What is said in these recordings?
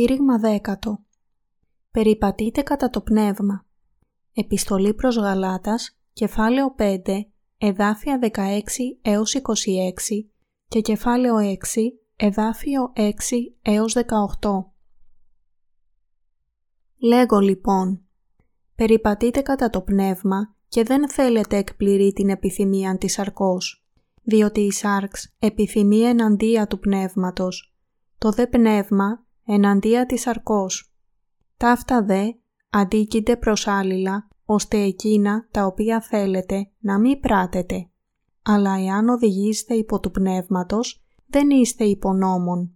Κήρυγμα δέκατο. Περιπατείτε κατά το πνεύμα. Επιστολή προς Γαλάτας, κεφάλαιο 5, εδάφια 16 έως 26 και κεφάλαιο 6, εδάφιο 6 έως 18. Λέγω λοιπόν, περιπατείτε κατά το πνεύμα και δεν θέλετε εκπληρεί την επιθυμία της σαρκός, διότι η σάρξ επιθυμεί εναντία του πνεύματος, το δε πνεύμα εναντία της σαρκός. Ταύτα δε αντίκειται προς άλληλα, ώστε εκείνα τα οποία θέλετε να μην πράτετε. Αλλά εάν οδηγήσετε υπό του πνεύματος, δεν είστε υπονόμων.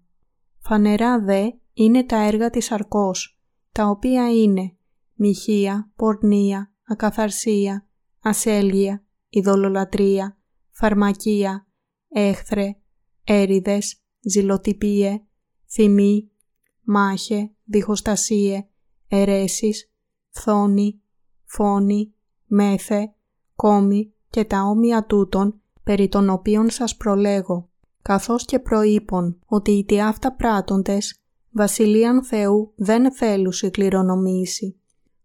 Φανερά δε είναι τα έργα της σαρκός, τα οποία είναι μοιχεία, πορνεία, ακαθαρσία, ασέλγεια, ειδωλολατρεία, φαρμακεία, έχθρε, έριδες, ζηλοτυπίε, θυμή, μάχε, διχοστασίε, αιρέσεις, φθόνη, φόνη, μέθε, κόμη και τα όμοια τούτων περί των οποίων σας προλέγω, καθώς και προείπων ότι οι τι αυτά πράττοντες βασιλείαν Θεού δεν θέλουσι κληρονομήσει.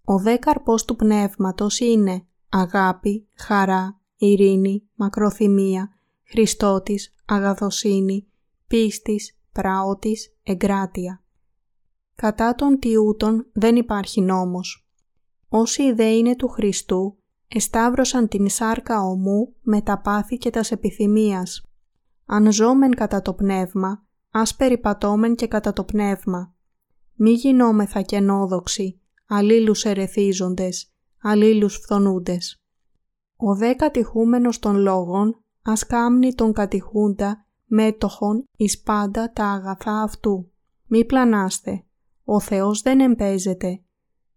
Ο δε καρπός του πνεύματος είναι αγάπη, χαρά, ειρήνη, μακροθυμία, Χριστότης, αγαθοσύνη, πίστης, πραότης, εγκράτεια. Κατά των τιούτων δεν υπάρχει νόμος. Όσοι οι είναι του Χριστού, εσταύρωσαν την σάρκα ομού με τα πάθη και τας επιθυμίας. Αν ζώμεν κατά το πνεύμα, ας περιπατώμεν και κατά το πνεύμα. Μη γινόμεθα κενόδοξοι, αλλήλους ερεθίζοντες, αλλήλους φθονούντες. Ο δε κατηχούμενος των λόγων, ας κάμνει τον κατηχούντα μέτοχον εις πάντα τα αγαθά αυτού. Μη πλανάστε, ο Θεός δεν εμπέζεται,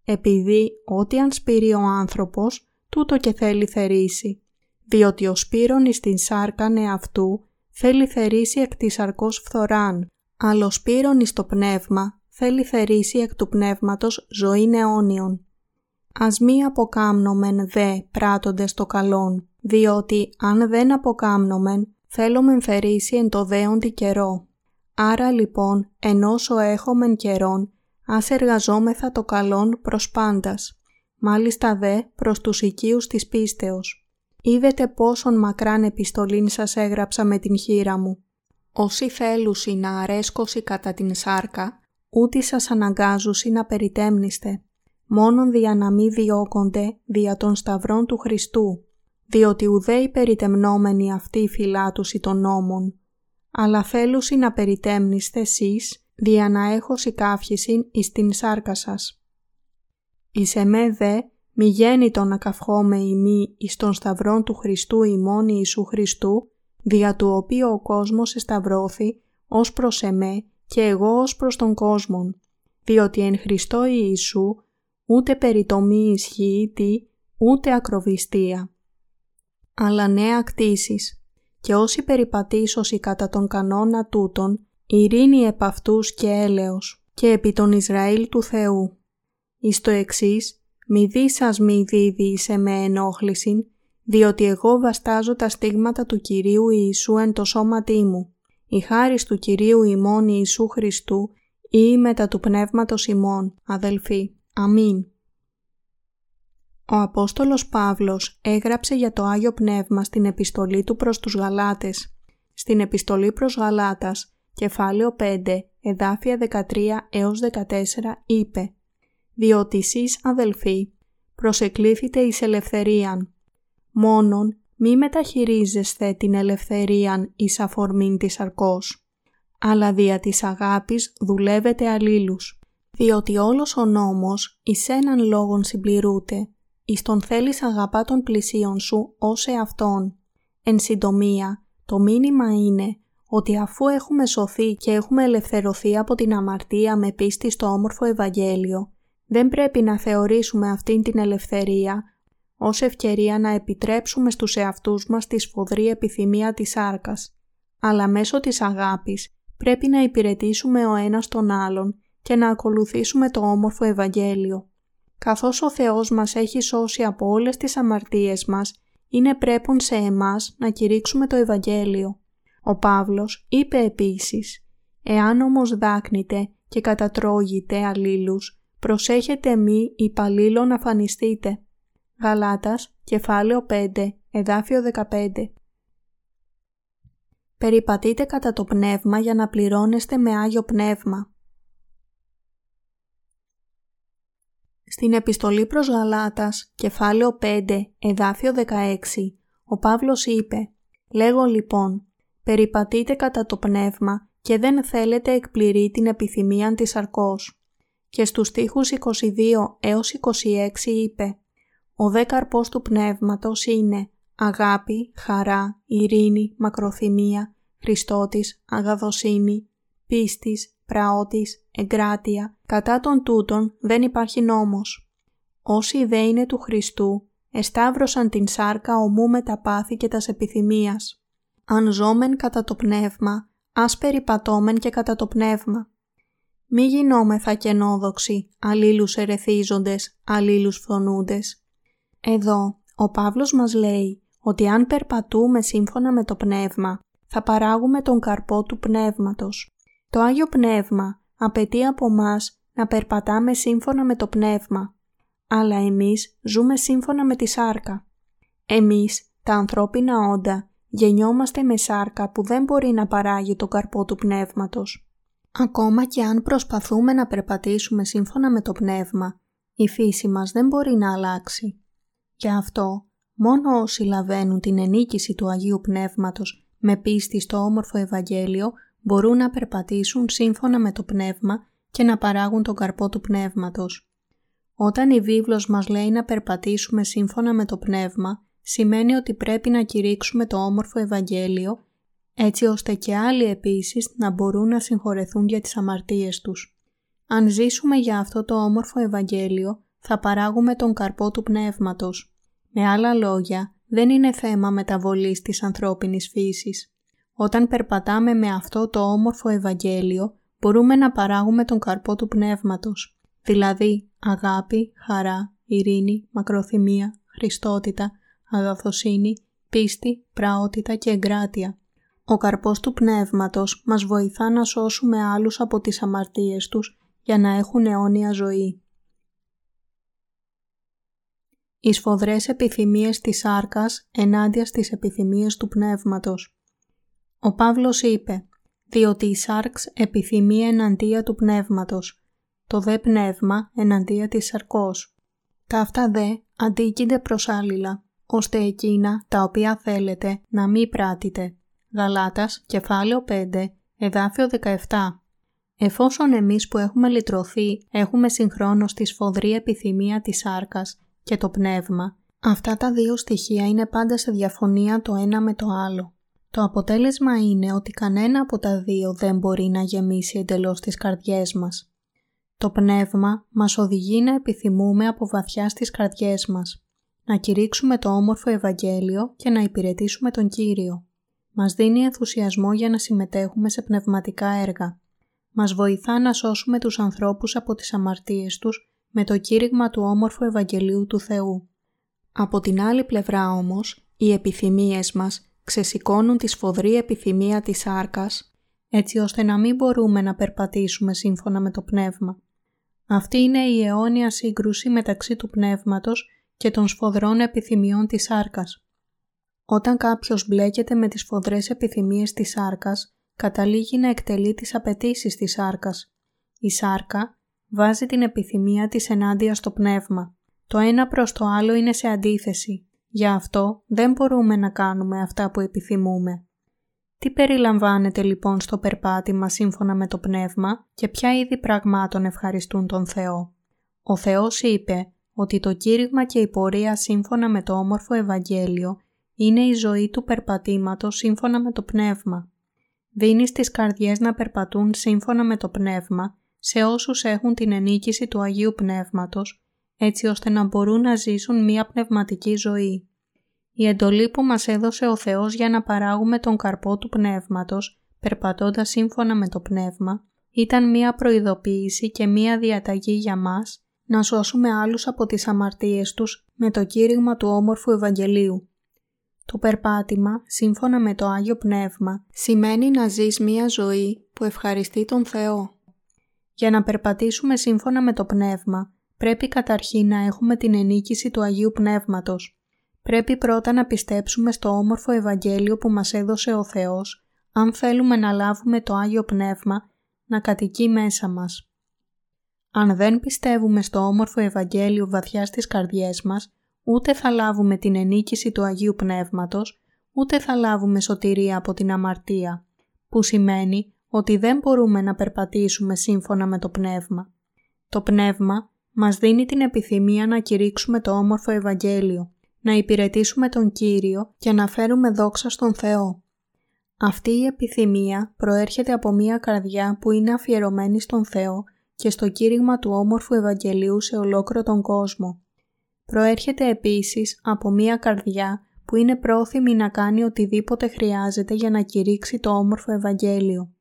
επειδή ό,τι αν σπείρει ο άνθρωπος, τούτο και θέλει θερήσει, διότι ο σπύρον εις την σάρκα αυτού θέλει θερήσει εκ της σαρκός φθοράν, αλλά ο σπύρον εις το πνεύμα θέλει θερήσει εκ του πνεύματος ζωήν αιώνιον. Ας μη αποκάμνομεν δε πράττοντες το καλόν, διότι αν δεν αποκάμνομεν θέλομεν θερήσει εν το δέοντι καιρό. Άρα λοιπόν, ενώσο έχομεν καιρόν, ας εργαζόμεθα το καλόν προς πάντας, μάλιστα δε προς τους οικείους της πίστεως. Είδετε πόσον μακράν επιστολήν σας έγραψα με την χείρα μου. Όσοι θέλουσι να αρέσκωση κατά την σάρκα, ούτε σας αναγκάζουσι να περιτέμνηστε, μόνον δια να μη διώκονται δια των σταυρών του Χριστού, διότι ουδέ οι περιτεμνόμενοι αυτοί φυλάτουσι των νόμων, αλλά θέλουσι να περιτέμνηστε εσείς δια να έχω σηκάφισιν εις την σάρκα σας. Εις εμέ δε μη γέννητο να καυχώμε ημί εις των σταυρών του Χριστού ημών Ιησού Χριστού, δια του οποίου ο κόσμος εσταυρώθη ως προς εμέ και εγώ ως προς τον κόσμον, διότι εν Χριστώ Ιησού ούτε περιτομή ισχύει τι, ούτε ακροβιστία, αλλά νέα κτήσεις, και όσοι περιπατήσωσι κατά τον κανόνα τούτον, ειρήνη επ' αυτούς και έλεος, και επί τον Ισραήλ του Θεού. Εις το εξής, μη δί σας μη δίδει σε με ενόχλησιν, διότι εγώ βαστάζω τα στίγματα του Κυρίου Ιησού εν το σώματί μου. Η χάρις του Κυρίου ημών Ιησού Χριστού ή μετά του Πνεύματος ημών, αδελφοί. Αμήν. Ο Απόστολος Παύλος έγραψε για το Άγιο Πνεύμα στην επιστολή του προς τους Γαλάτες. Στην επιστολή προς Γαλάτας, κεφάλαιο 5, εδάφια 13 έως 14 είπε «Διότι εσείς αδελφοί προσεκλήθητε εις ελευθερίαν, μόνον μη μεταχειρίζεστε την ελευθερίαν εις αφορμήν της αρκός, αλλά δια της αγάπης δουλεύετε αλλήλους, διότι όλος ο νόμος εις έναν λόγον συμπληρούται, εις τον θέλεις αγαπά των πλησίων σου ως εαυτόν. Εν συντομία, το μήνυμα είναι ότι αφού έχουμε σωθεί και έχουμε ελευθερωθεί από την αμαρτία με πίστη στο όμορφο Ευαγγέλιο, δεν πρέπει να θεωρήσουμε αυτήν την ελευθερία ως ευκαιρία να επιτρέψουμε στους εαυτούς μας τη σφοδρή επιθυμία της άρκας, αλλά μέσω της αγάπης πρέπει να υπηρετήσουμε ο ένας τον άλλον και να ακολουθήσουμε το όμορφο Ευαγγέλιο. Καθώς ο Θεός μας έχει σώσει από όλες τις αμαρτίες μας, είναι πρέπον σε εμάς να κηρύξουμε το Ευαγγέλιο. Ο Παύλος είπε επίσης «Εάν όμως δάκνετε και κατατρώγητε αλλήλους, προσέχετε μη υπαλλήλων να φανιστείτε. Γαλάτας, κεφάλαιο 5, εδάφιο 15 Περιπατείτε κατά το πνεύμα για να πληρώνεστε με Άγιο Πνεύμα. Στην επιστολή προς Γαλάτας, κεφάλαιο 5, εδάφιο 16, ο Παύλος είπε «Λέγω λοιπόν, περιπατείτε κατά το πνεύμα και δεν θέλετε εκπληρεί την επιθυμία της αρκός». Και στους στίχους 22 έως 26 είπε «Ο δε καρπός του πνεύματος είναι αγάπη, χαρά, ειρήνη, μακροθυμία, Χριστότης, αγαδοσύνη, πίστης, πραότης, εγκράτεια, κατά των τούτων δεν υπάρχει νόμος. Όσοι δε είναι του Χριστού, εσταύρωσαν την σάρκα ομού με τα πάθη και τας επιθυμίας. Αν ζώμεν κατά το πνεύμα, ας περιπατώμεν και κατά το πνεύμα. Μη γινόμεθα κενόδοξοι, αλλήλους ερεθίζοντες, αλλήλους φθονούντες. Εδώ, ο Παύλος μας λέει ότι αν περπατούμε σύμφωνα με το πνεύμα, θα παράγουμε τον καρπό του πνεύματος. Το Άγιο Πνεύμα απαιτεί από μας να περπατάμε σύμφωνα με το πνεύμα, αλλά εμείς ζούμε σύμφωνα με τη σάρκα. Εμείς, τα ανθρώπινα όντα, γεννιόμαστε με σάρκα που δεν μπορεί να παράγει τον καρπό του πνεύματος. Ακόμα και αν προσπαθούμε να περπατήσουμε σύμφωνα με το πνεύμα, η φύση μας δεν μπορεί να αλλάξει. Γι' αυτό, μόνο όσοι λαβαίνουν την ενίκηση του Αγίου Πνεύματος με πίστη στο όμορφο Ευαγγέλιο μπορούν να περπατήσουν σύμφωνα με το Πνεύμα και να παράγουν τον καρπό του Πνεύματος. Όταν η βίβλος μας λέει να περπατήσουμε σύμφωνα με το Πνεύμα, σημαίνει ότι πρέπει να κηρύξουμε το όμορφο Ευαγγέλιο, έτσι ώστε και άλλοι επίσης να μπορούν να συγχωρεθούν για τις αμαρτίες τους. Αν ζήσουμε για αυτό το όμορφο Ευαγγέλιο, θα παράγουμε τον καρπό του Πνεύματος. Με άλλα λόγια, δεν είναι θέμα μεταβολής της ανθρώπινης φύσης. Όταν περπατάμε με αυτό το όμορφο Ευαγγέλιο, μπορούμε να παράγουμε τον καρπό του πνεύματος, δηλαδή αγάπη, χαρά, ειρήνη, μακροθυμία, χριστότητα, αγαθοσύνη, πίστη, πραότητα και εγκράτεια. Ο καρπός του πνεύματος μας βοηθά να σώσουμε άλλους από τις αμαρτίες τους για να έχουν αιώνια ζωή. Οι σφοδρές επιθυμίες της σάρκας ενάντια στις επιθυμίες του πνεύματος. Ο Παύλος είπε «Διότι η σάρξ επιθυμεί εναντία του πνεύματος, το δε πνεύμα εναντία της σαρκός. Τα αυτά δε αντίκεινται προς άλληλα, ώστε εκείνα τα οποία θέλετε να μην πράτητε». Γαλάτας, κεφάλαιο 5, εδάφιο 17. Εφόσον εμείς που έχουμε λυτρωθεί έχουμε συγχρόνως τη σφοδρή επιθυμία της σάρκας και το πνεύμα, αυτά τα δύο στοιχεία είναι πάντα σε διαφωνία το ένα με το άλλο. Το αποτέλεσμα είναι ότι κανένα από τα δύο δεν μπορεί να γεμίσει εντελώς τις καρδιές μας. Το πνεύμα μας οδηγεί να επιθυμούμε από βαθιά στις καρδιές μας, να κηρύξουμε το όμορφο Ευαγγέλιο και να υπηρετήσουμε τον Κύριο. Μας δίνει ενθουσιασμό για να συμμετέχουμε σε πνευματικά έργα. Μας βοηθά να σώσουμε τους ανθρώπους από τις αμαρτίες τους με το κήρυγμα του όμορφου Ευαγγελίου του Θεού. Από την άλλη πλευρά όμως, οι επιθυμίες μας ξεσηκώνουν τη σφοδρή επιθυμία της άρκας, έτσι ώστε να μην μπορούμε να περπατήσουμε σύμφωνα με το πνεύμα. Αυτή είναι η αιώνια σύγκρουση μεταξύ του πνεύματος και των σφοδρών επιθυμιών της σάρκας. Όταν κάποιος μπλέκεται με τις σφοδρές επιθυμίες της σάρκας, καταλήγει να εκτελεί τις απαιτήσεις της σάρκας. Η σάρκα βάζει την επιθυμία της ενάντια στο πνεύμα. Το ένα προς το άλλο είναι σε αντίθεση. Γι' αυτό δεν μπορούμε να κάνουμε αυτά που επιθυμούμε. Τι περιλαμβάνεται λοιπόν στο περπάτημα σύμφωνα με το πνεύμα και ποια είδη πραγμάτων ευχαριστούν τον Θεό; Ο Θεός είπε ότι το κήρυγμα και η πορεία σύμφωνα με το όμορφο Ευαγγέλιο είναι η ζωή του περπατήματος σύμφωνα με το πνεύμα. Δίνει στις καρδιές να περπατούν σύμφωνα με το πνεύμα σε όσους έχουν την ενίκηση του Αγίου Πνεύματος, έτσι ώστε να μπορούν να ζήσουν μία πνευματική ζωή. Η εντολή που μας έδωσε ο Θεός για να παράγουμε τον καρπό του Πνεύματος, περπατώντας σύμφωνα με το Πνεύμα, ήταν μία προειδοποίηση και μία διαταγή για μας να σώσουμε άλλους από τις αμαρτίες τους με το κήρυγμα του όμορφου Ευαγγελίου. Το περπάτημα, σύμφωνα με το Άγιο Πνεύμα, σημαίνει να ζεις μία ζωή που ευχαριστεί τον Θεό. Για να περπατήσουμε σύμφωνα με το Πνεύμα, πρέπει καταρχήν να έχουμε την ενίκηση του Αγίου Πνεύματος. Πρέπει πρώτα να πιστέψουμε στο όμορφο Ευαγγέλιο που μας έδωσε ο Θεός, αν θέλουμε να λάβουμε το Άγιο Πνεύμα να κατοικεί μέσα μας. Αν δεν πιστεύουμε στο όμορφο Ευαγγέλιο βαθιά στις καρδιές μας, ούτε θα λάβουμε την ενίκηση του Αγίου Πνεύματος, ούτε θα λάβουμε σωτηρία από την αμαρτία, που σημαίνει ότι δεν μπορούμε να περπατήσουμε σύμφωνα με το Πνεύμα. Το Πνεύμα μας δίνει την επιθυμία να κηρύξουμε το όμορφο Ευαγγέλιο, να υπηρετήσουμε τον Κύριο και να φέρουμε δόξα στον Θεό. Αυτή η επιθυμία προέρχεται από μια καρδιά που είναι αφιερωμένη στον Θεό και στο κήρυγμα του όμορφου Ευαγγελίου σε ολόκληρο τον κόσμο. Προέρχεται επίσης από μια καρδιά που είναι πρόθυμη να κάνει οτιδήποτε χρειάζεται για να κηρύξει το όμορφο Ευαγγέλιο.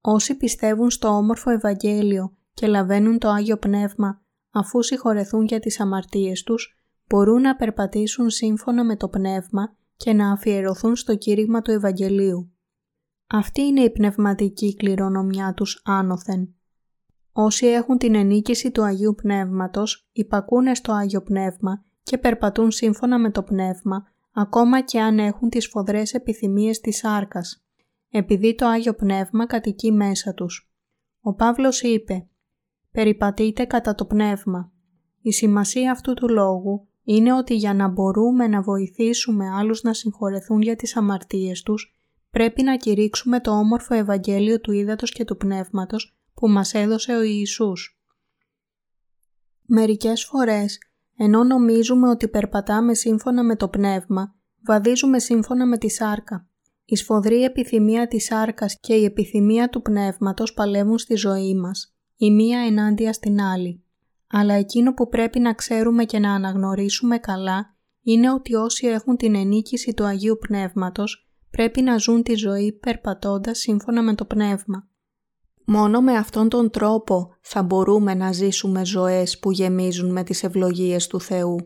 Όσοι πιστεύουν στο όμορφο Ευαγγέλιο και λαβαίνουν το Άγιο Πνεύμα αφού συγχωρεθούν για τις αμαρτίες τους, μπορούν να περπατήσουν σύμφωνα με το Πνεύμα και να αφιερωθούν στο κήρυγμα του Ευαγγελίου. Αυτή είναι η πνευματική κληρονομιά τους άνωθεν. Όσοι έχουν την ενίκηση του Αγίου Πνεύματος υπακούνε στο Άγιο Πνεύμα και περπατούν σύμφωνα με το Πνεύμα ακόμα και αν έχουν τις φοδρές επιθυμίες της σάρκας, επειδή το Άγιο Πνεύμα κατοικεί μέσα τους. Ο Παύλος είπε «Περιπατείτε κατά το Πνεύμα». Η σημασία αυτού του λόγου είναι ότι για να μπορούμε να βοηθήσουμε άλλους να συγχωρεθούν για τις αμαρτίες τους, πρέπει να κηρύξουμε το όμορφο Ευαγγέλιο του Ήδατος και του Πνεύματος που μας έδωσε ο Ιησούς. Μερικές φορές, ενώ νομίζουμε ότι περπατάμε σύμφωνα με το Πνεύμα, βαδίζουμε σύμφωνα με τη σάρκα. Η σφοδρή επιθυμία της σάρκας και η επιθυμία του Πνεύματος παλεύουν στη ζωή μας, η μία ενάντια στην άλλη. Αλλά εκείνο που πρέπει να ξέρουμε και να αναγνωρίσουμε καλά είναι ότι όσοι έχουν την ενίκηση του Αγίου Πνεύματος πρέπει να ζουν τη ζωή περπατώντας σύμφωνα με το Πνεύμα. Μόνο με αυτόν τον τρόπο θα μπορούμε να ζήσουμε ζωές που γεμίζουν με τις ευλογίες του Θεού.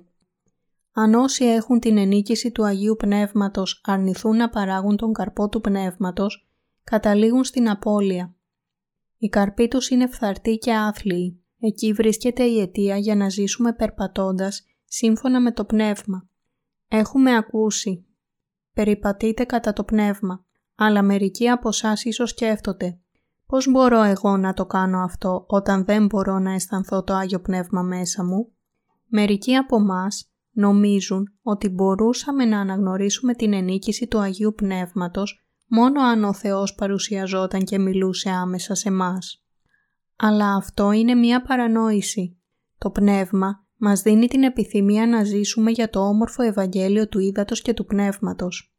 Αν όσοι έχουν την ενίκηση του Αγίου Πνεύματος αρνηθούν να παράγουν τον καρπό του Πνεύματος, καταλήγουν στην απώλεια. Οι καρποί τους είναι φθαρτοί και άθλιοι. Εκεί βρίσκεται η αιτία για να ζήσουμε περπατώντας σύμφωνα με το Πνεύμα. Έχουμε ακούσει «Περιπατείτε κατά το Πνεύμα», αλλά μερικοί από εσάς ίσως σκέφτονται Πώς μπορώ εγώ να το κάνω αυτό όταν δεν μπορώ να αισθανθώ το Άγιο Πνεύμα μέσα μου; Μερικοί από εμάς νομίζουν ότι μπορούσαμε να αναγνωρίσουμε την ενίκηση του Αγίου Πνεύματος μόνο αν ο Θεός παρουσιαζόταν και μιλούσε άμεσα σε μας. Αλλά αυτό είναι μία παρανόηση. Το Πνεύμα μας δίνει την επιθυμία να ζήσουμε για το όμορφο Ευαγγέλιο του Ήδατος και του Πνεύματος.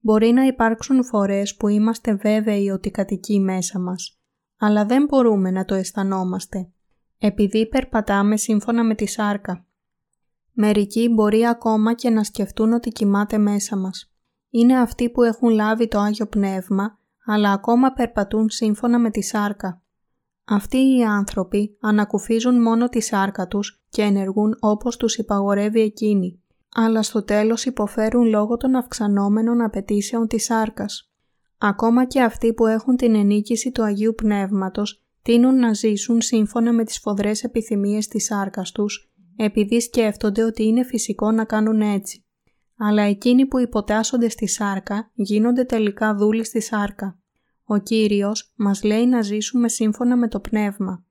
Μπορεί να υπάρξουν φορές που είμαστε βέβαιοι ότι κατοικεί μέσα μας, αλλά δεν μπορούμε να το αισθανόμαστε, επειδή περπατάμε σύμφωνα με τη σάρκα. Μερικοί μπορεί ακόμα και να σκεφτούν ότι κοιμάται μέσα μας. Είναι αυτοί που έχουν λάβει το Άγιο Πνεύμα, αλλά ακόμα περπατούν σύμφωνα με τη σάρκα. Αυτοί οι άνθρωποι ανακουφίζουν μόνο τη σάρκα τους και ενεργούν όπως τους υπαγορεύει εκείνη αλλά στο τέλος υποφέρουν λόγω των αυξανόμενων απαιτήσεων της σάρκας. Ακόμα και αυτοί που έχουν την ενίκηση του Αγίου Πνεύματος τείνουν να ζήσουν σύμφωνα με τις φοδρές επιθυμίες της σάρκας τους, επειδή σκέφτονται ότι είναι φυσικό να κάνουν έτσι. Αλλά εκείνοι που υποτάσσονται στη σάρκα γίνονται τελικά δούλοι στη σάρκα. Ο Κύριος μας λέει να ζήσουμε σύμφωνα με το Πνεύμα.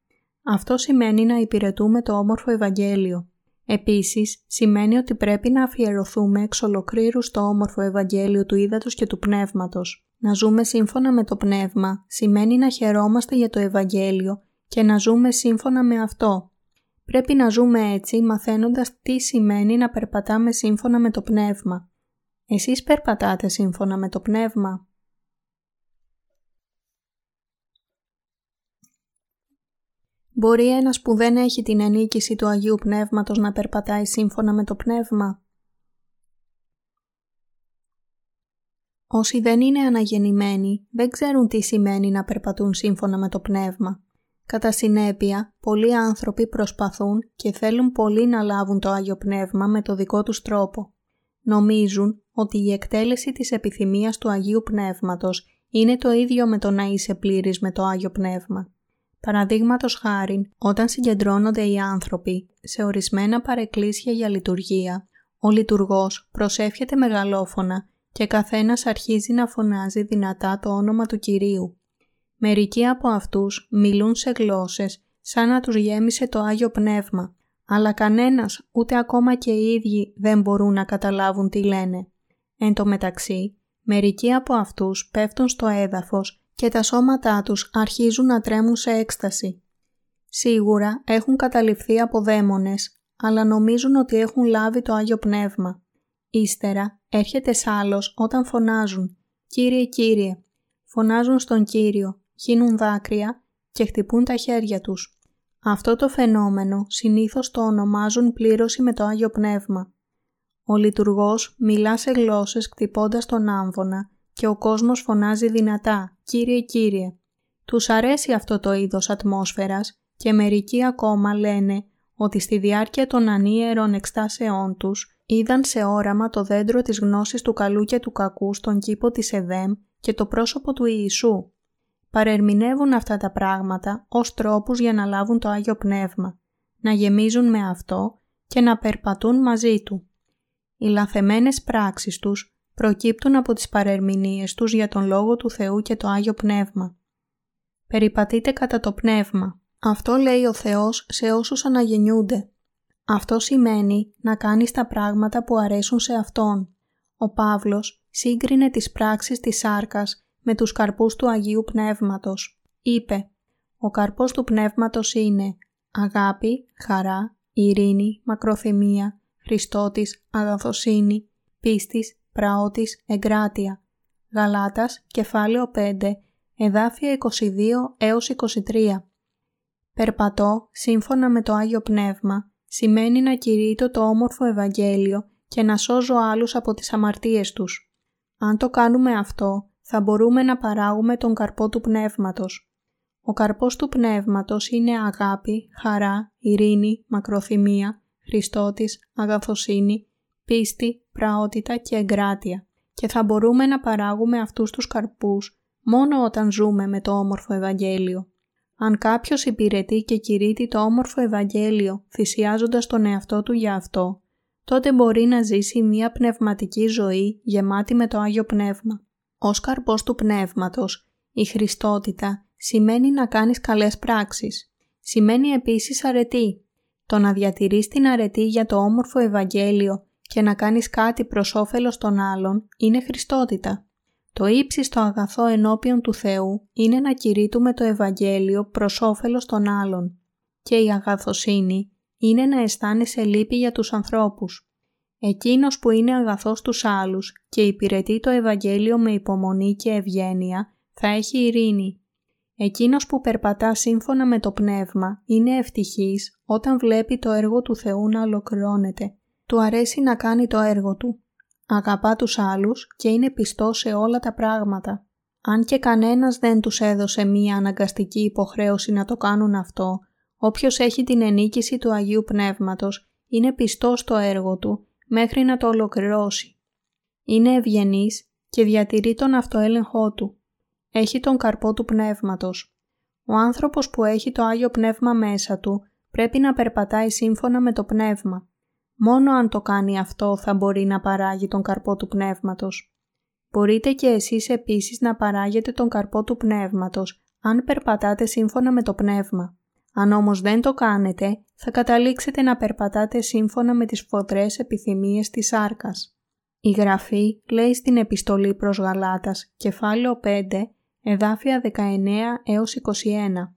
Αυτό σημαίνει να υπηρετούμε το όμορφο Ευαγγέλιο. Επίσης, σημαίνει ότι πρέπει να αφιερωθούμε εξ ολοκλήρου στο όμορφο Ευαγγέλιο του Ήδατος και του Πνεύματος. Να ζούμε σύμφωνα με το Πνεύμα σημαίνει να χαιρόμαστε για το Ευαγγέλιο και να ζούμε σύμφωνα με αυτό. Πρέπει να ζούμε έτσι μαθαίνοντας τι σημαίνει να περπατάμε σύμφωνα με το Πνεύμα. Εσείς περπατάτε σύμφωνα με το Πνεύμα; Μπορεί ένας που δεν έχει την ενίκηση του Αγίου Πνεύματος να περπατάει σύμφωνα με το Πνεύμα; Όσοι δεν είναι αναγεννημένοι δεν ξέρουν τι σημαίνει να περπατούν σύμφωνα με το Πνεύμα. Κατά συνέπεια, πολλοί άνθρωποι προσπαθούν και θέλουν πολύ να λάβουν το Άγιο Πνεύμα με το δικό τους τρόπο. Νομίζουν ότι η εκτέλεση της επιθυμίας του Αγίου Πνεύματος είναι το ίδιο με το να είσαι πλήρης με το Άγιο Πνεύμα. Παραδείγματος χάρη, όταν συγκεντρώνονται οι άνθρωποι σε ορισμένα παρεκκλήσια για λειτουργία, ο λειτουργός προσεύχεται μεγαλόφωνα και καθένας αρχίζει να φωνάζει δυνατά το όνομα του Κυρίου. Μερικοί από αυτούς μιλούν σε γλώσσες σαν να τους γέμισε το Άγιο Πνεύμα, αλλά κανένας ούτε ακόμα και οι ίδιοι δεν μπορούν να καταλάβουν τι λένε. Εν τω μεταξύ, μερικοί από αυτούς πέφτουν στο έδαφος και τα σώματά τους αρχίζουν να τρέμουν σε έκσταση. Σίγουρα έχουν καταληφθεί από δαίμονες, αλλά νομίζουν ότι έχουν λάβει το Άγιο Πνεύμα. Ύστερα έρχεται σάλος όταν φωνάζουν «Κύριε, Κύριε». Φωνάζουν στον Κύριο, χύνουν δάκρυα και χτυπούν τα χέρια τους. Αυτό το φαινόμενο συνήθως το ονομάζουν πλήρωση με το Άγιο Πνεύμα. Ο λειτουργός μιλά σε γλώσσες κτυπώντας τον άμβονα και ο κόσμος φωνάζει δυνατά «Κύριε, Κύριε». Τους αρέσει αυτό το είδος ατμόσφαιρας και μερικοί ακόμα λένε ότι στη διάρκεια των ανίερων εκστάσεών τους είδαν σε όραμα το δέντρο της γνώσης του καλού και του κακού στον κήπο της Εδέμ και το πρόσωπο του Ιησού. Παρερμηνεύουν αυτά τα πράγματα ως τρόπους για να λάβουν το Άγιο Πνεύμα, να γεμίζουν με αυτό και να περπατούν μαζί Του. Οι λαθεμένες πράξεις τους προκύπτουν από τις παρερμηνίες τους για τον Λόγο του Θεού και το Άγιο Πνεύμα. Περιπατείτε κατά το Πνεύμα. Αυτό λέει ο Θεός σε όσους αναγεννιούνται. Αυτό σημαίνει να κάνεις τα πράγματα που αρέσουν σε Αυτόν. Ο Παύλος σύγκρινε τις πράξεις της σάρκας με τους καρπούς του Αγίου Πνεύματος. Είπε «Ο καρπός του Πνεύματος είναι αγάπη, χαρά, ειρήνη, μακροθυμία, Χριστότης, αγαθοσύνη, πίστης, πραότης, εγκράτεια». Γαλάτας, κεφάλαιο 5, εδάφια 22 έως 23. Περπατώ σύμφωνα με το Άγιο Πνεύμα σημαίνει να κηρύττω το όμορφο Ευαγγέλιο και να σώζω άλλους από τις αμαρτίες τους. Αν το κάνουμε αυτό, θα μπορούμε να παράγουμε τον καρπό του Πνεύματος. Ο καρπός του Πνεύματος είναι αγάπη, χαρά, ειρήνη, μακροθυμία, Χριστότης, αγαθοσύνη, πίστη, πραότητα και εγκράτεια και θα μπορούμε να παράγουμε αυτούς τους καρπούς μόνο όταν ζούμε με το όμορφο Ευαγγέλιο. Αν κάποιος υπηρετεί και κηρύττει το όμορφο Ευαγγέλιο θυσιάζοντας τον εαυτό του για αυτό, τότε μπορεί να ζήσει μια πνευματική ζωή γεμάτη με το Άγιο Πνεύμα. Ως καρπός του Πνεύματος, η Χριστότητα σημαίνει να κάνεις καλές πράξεις. Σημαίνει επίσης αρετή. Το να διατηρείς την αρετή για το όμορφο Ευαγγέλιο και να κάνεις κάτι προς όφελος των άλλων είναι Χριστότητα. Το ύψιστο αγαθό ενώπιον του Θεού είναι να κηρύττουμε το Ευαγγέλιο προς όφελος των άλλων και η αγαθοσύνη είναι να αισθάνεσαι λύπη για τους ανθρώπους. Εκείνος που είναι αγαθός τους άλλους και υπηρετεί το Ευαγγέλιο με υπομονή και ευγένεια θα έχει ειρήνη. Εκείνος που περπατά σύμφωνα με το Πνεύμα είναι ευτυχής όταν βλέπει το έργο του Θεού να ολοκληρώνεται. Του αρέσει να κάνει το έργο του Αγαπά τους άλλους και είναι πιστός σε όλα τα πράγματα. Αν και κανένας δεν τους έδωσε μία αναγκαστική υποχρέωση να το κάνουν αυτό, όποιος έχει την ενίκηση του Αγίου Πνεύματος είναι πιστός στο έργο του μέχρι να το ολοκληρώσει. Είναι ευγενής και διατηρεί τον αυτοέλεγχό του. Έχει τον καρπό του Πνεύματος. Ο άνθρωπος που έχει το Άγιο Πνεύμα μέσα του πρέπει να περπατάει σύμφωνα με το Πνεύμα. Μόνο αν το κάνει αυτό θα μπορεί να παράγει τον καρπό του πνεύματος. Μπορείτε και εσείς επίσης να παράγετε τον καρπό του πνεύματος αν περπατάτε σύμφωνα με το πνεύμα. Αν όμως δεν το κάνετε, θα καταλήξετε να περπατάτε σύμφωνα με τις φωτρές επιθυμίες της σάρκας. Η Γραφή λέει στην Επιστολή προς Γαλάτας, κεφάλαιο 5, εδάφια 19 έως 21.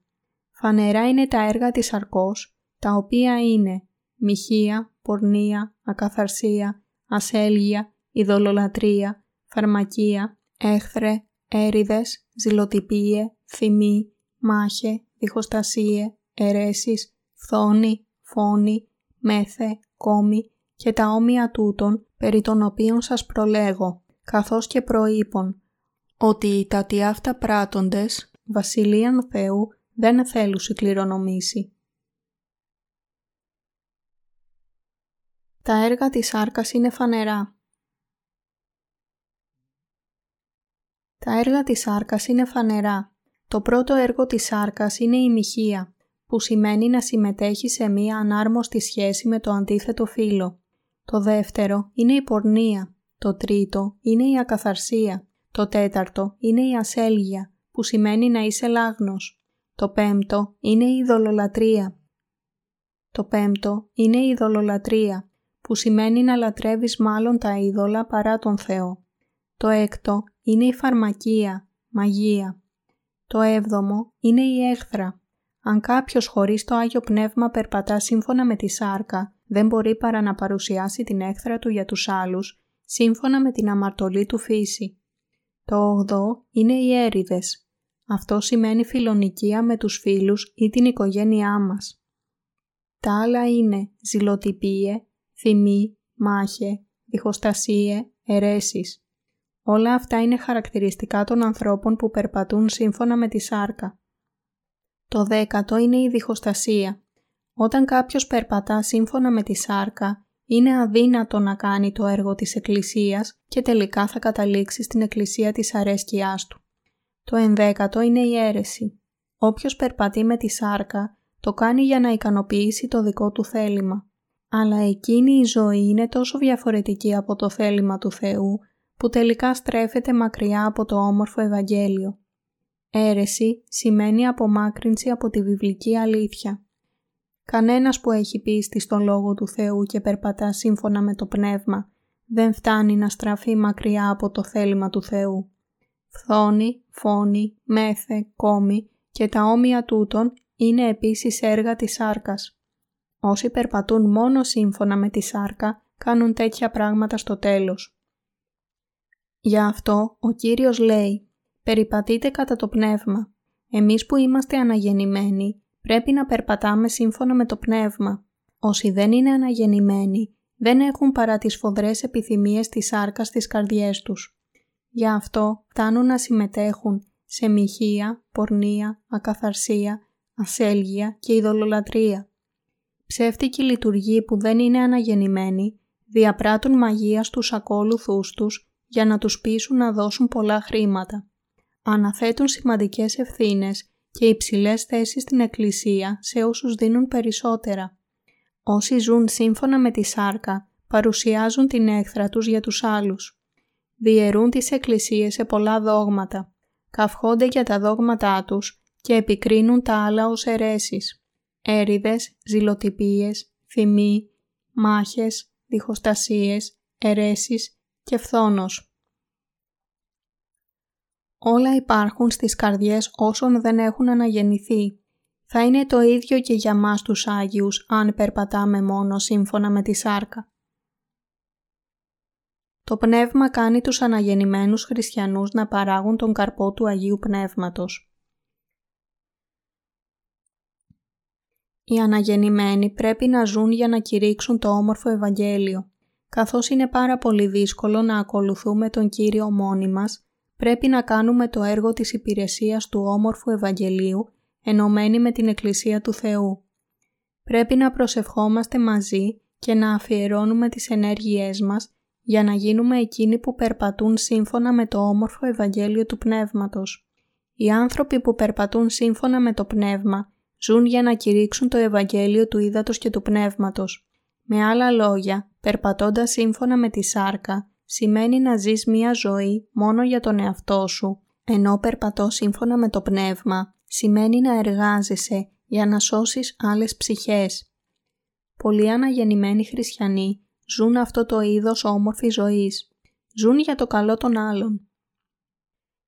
Φανερά είναι τα έργα της σαρκός, τα οποία είναι μοιχεία, πορνεία, ακαθαρσία, ασέλγεια, ειδωλολατρεία, φαρμακεία, έχθρε, έριδες, ζηλοτυπίε, θυμή, μάχε, διχοστασίε, αιρέσεις, φθόνη, φόνη, μέθε, κόμη και τα όμοια τούτων περί των οποίων σας προλέγω, καθώς και προείπων, ότι τα τι αυτά πράττοντες, βασιλείαν Θεού, δεν θέλουν κληρονομήσει. Τα έργα της σάρκας είναι φανερά. Τα έργα της σάρκας είναι φανερά. Το πρώτο έργο της σάρκας είναι η μοιχεία, που σημαίνει να συμμετέχει σε μία ανάρμοστη σχέση με το αντίθετο φύlo. Το δεύτερο είναι η πορνεία. Το τρίτο είναι η ακαθαρσία. Το τέταρτο είναι η ασέλγεια, που σημαίνει να είσαι λάγνος. Το πέμπτο είναι η ειδωλολατρεία. Το πέμπτο είναι η ειδωλολατρεία, που σημαίνει να λατρεύεις μάλλον τα είδωλα παρά τον Θεό. Το έκτο είναι η φαρμακεία, μαγεία. Το έβδομο είναι η έχθρα. Αν κάποιος χωρίς το Άγιο Πνεύμα περπατά σύμφωνα με τη σάρκα, δεν μπορεί παρά να παρουσιάσει την έχθρα του για τους άλλους, σύμφωνα με την αμαρτωλή του φύση. Το όγδοο είναι οι έρηδες. Αυτό σημαίνει φιλονικία με τους φίλους ή την οικογένειά μας. Τα άλλα είναι ζηλοτυπίε, θυμή, μάχε, διχοστασίε, αιρέσεις. Όλα αυτά είναι χαρακτηριστικά των ανθρώπων που περπατούν σύμφωνα με τη σάρκα. Το δέκατο είναι η διχοστασία. Όταν κάποιος περπατά σύμφωνα με τη σάρκα, είναι αδύνατο να κάνει το έργο της Εκκλησίας και τελικά θα καταλήξει στην Εκκλησία της αρέσκειάς του. Το ενδέκατο είναι η αίρεση. Όποιος περπατεί με τη σάρκα, το κάνει για να ικανοποιήσει το δικό του θέλημα. Αλλά εκείνη η ζωή είναι τόσο διαφορετική από το θέλημα του Θεού, που τελικά στρέφεται μακριά από το όμορφο Ευαγγέλιο. Έρεση σημαίνει απομάκρυνση από τη βιβλική αλήθεια. Κανένας που έχει πίστη στον Λόγο του Θεού και περπατά σύμφωνα με το Πνεύμα δεν φτάνει να στραφεί μακριά από το θέλημα του Θεού. Φθόνη, φόνη, μέθε, κόμη και τα όμοια τούτων είναι επίσης έργα της σάρκας. Όσοι περπατούν μόνο σύμφωνα με τη σάρκα κάνουν τέτοια πράγματα στο τέλος. Γι' αυτό ο Κύριος λέει «Περιπατείτε κατά το πνεύμα. Εμείς που είμαστε αναγεννημένοι πρέπει να περπατάμε σύμφωνα με το πνεύμα. Όσοι δεν είναι αναγεννημένοι δεν έχουν παρά τις φοδρές επιθυμίες της σάρκας στις καρδιές τους. Γι' αυτό φτάνουν να συμμετέχουν σε μοιχεία, πορνεία, ακαθαρσία, ασέλγεια και ειδωλολατρεία. Ψεύτικοι λειτουργοί που δεν είναι αναγεννημένοι διαπράττουν μαγεία στους ακόλουθούς τους για να τους πείσουν να δώσουν πολλά χρήματα. Αναθέτουν σημαντικές ευθύνες και υψηλές θέσεις στην Εκκλησία σε όσους δίνουν περισσότερα. Όσοι ζουν σύμφωνα με τη σάρκα παρουσιάζουν την έχθρα τους για τους άλλους. Διαιρούν τις εκκλησίες σε πολλά δόγματα, καυχόνται για τα δόγματά τους και επικρίνουν τα άλλα ως αιρέσεις. Έριδες, ζηλοτυπίες, θυμοί, μάχες, διχοστασίες, αιρέσεις και φθόνος. Όλα υπάρχουν στις καρδιές όσων δεν έχουν αναγεννηθεί. Θα είναι το ίδιο και για μας τους Άγιους αν περπατάμε μόνο σύμφωνα με τη σάρκα. Το Πνεύμα κάνει τους αναγεννημένους χριστιανούς να παράγουν τον καρπό του Αγίου Πνεύματος. Οι αναγεννημένοι πρέπει να ζουν για να κηρύξουν το όμορφο Ευαγγέλιο. Καθώς είναι πάρα πολύ δύσκολο να ακολουθούμε τον Κύριο μόνοι μας, πρέπει να κάνουμε το έργο της υπηρεσίας του όμορφου Ευαγγελίου ενωμένοι με την Εκκλησία του Θεού. Πρέπει να προσευχόμαστε μαζί και να αφιερώνουμε τις ενέργειές μας για να γίνουμε εκείνοι που περπατούν σύμφωνα με το όμορφο Ευαγγέλιο του Πνεύματος. Οι άνθρωποι που περπατούν σύμφωνα με το Πνεύμα ζουν για να κηρύξουν το Ευαγγέλιο του Ήδατος και του Πνεύματος. Με άλλα λόγια, περπατώντας σύμφωνα με τη σάρκα, σημαίνει να ζεις μία ζωή μόνο για τον εαυτό σου, ενώ περπατώ σύμφωνα με το Πνεύμα, σημαίνει να εργάζεσαι για να σώσεις άλλες ψυχές. Πολλοί αναγεννημένοι χριστιανοί ζουν αυτό το είδος όμορφη ζωής. Ζουν για το καλό των άλλων.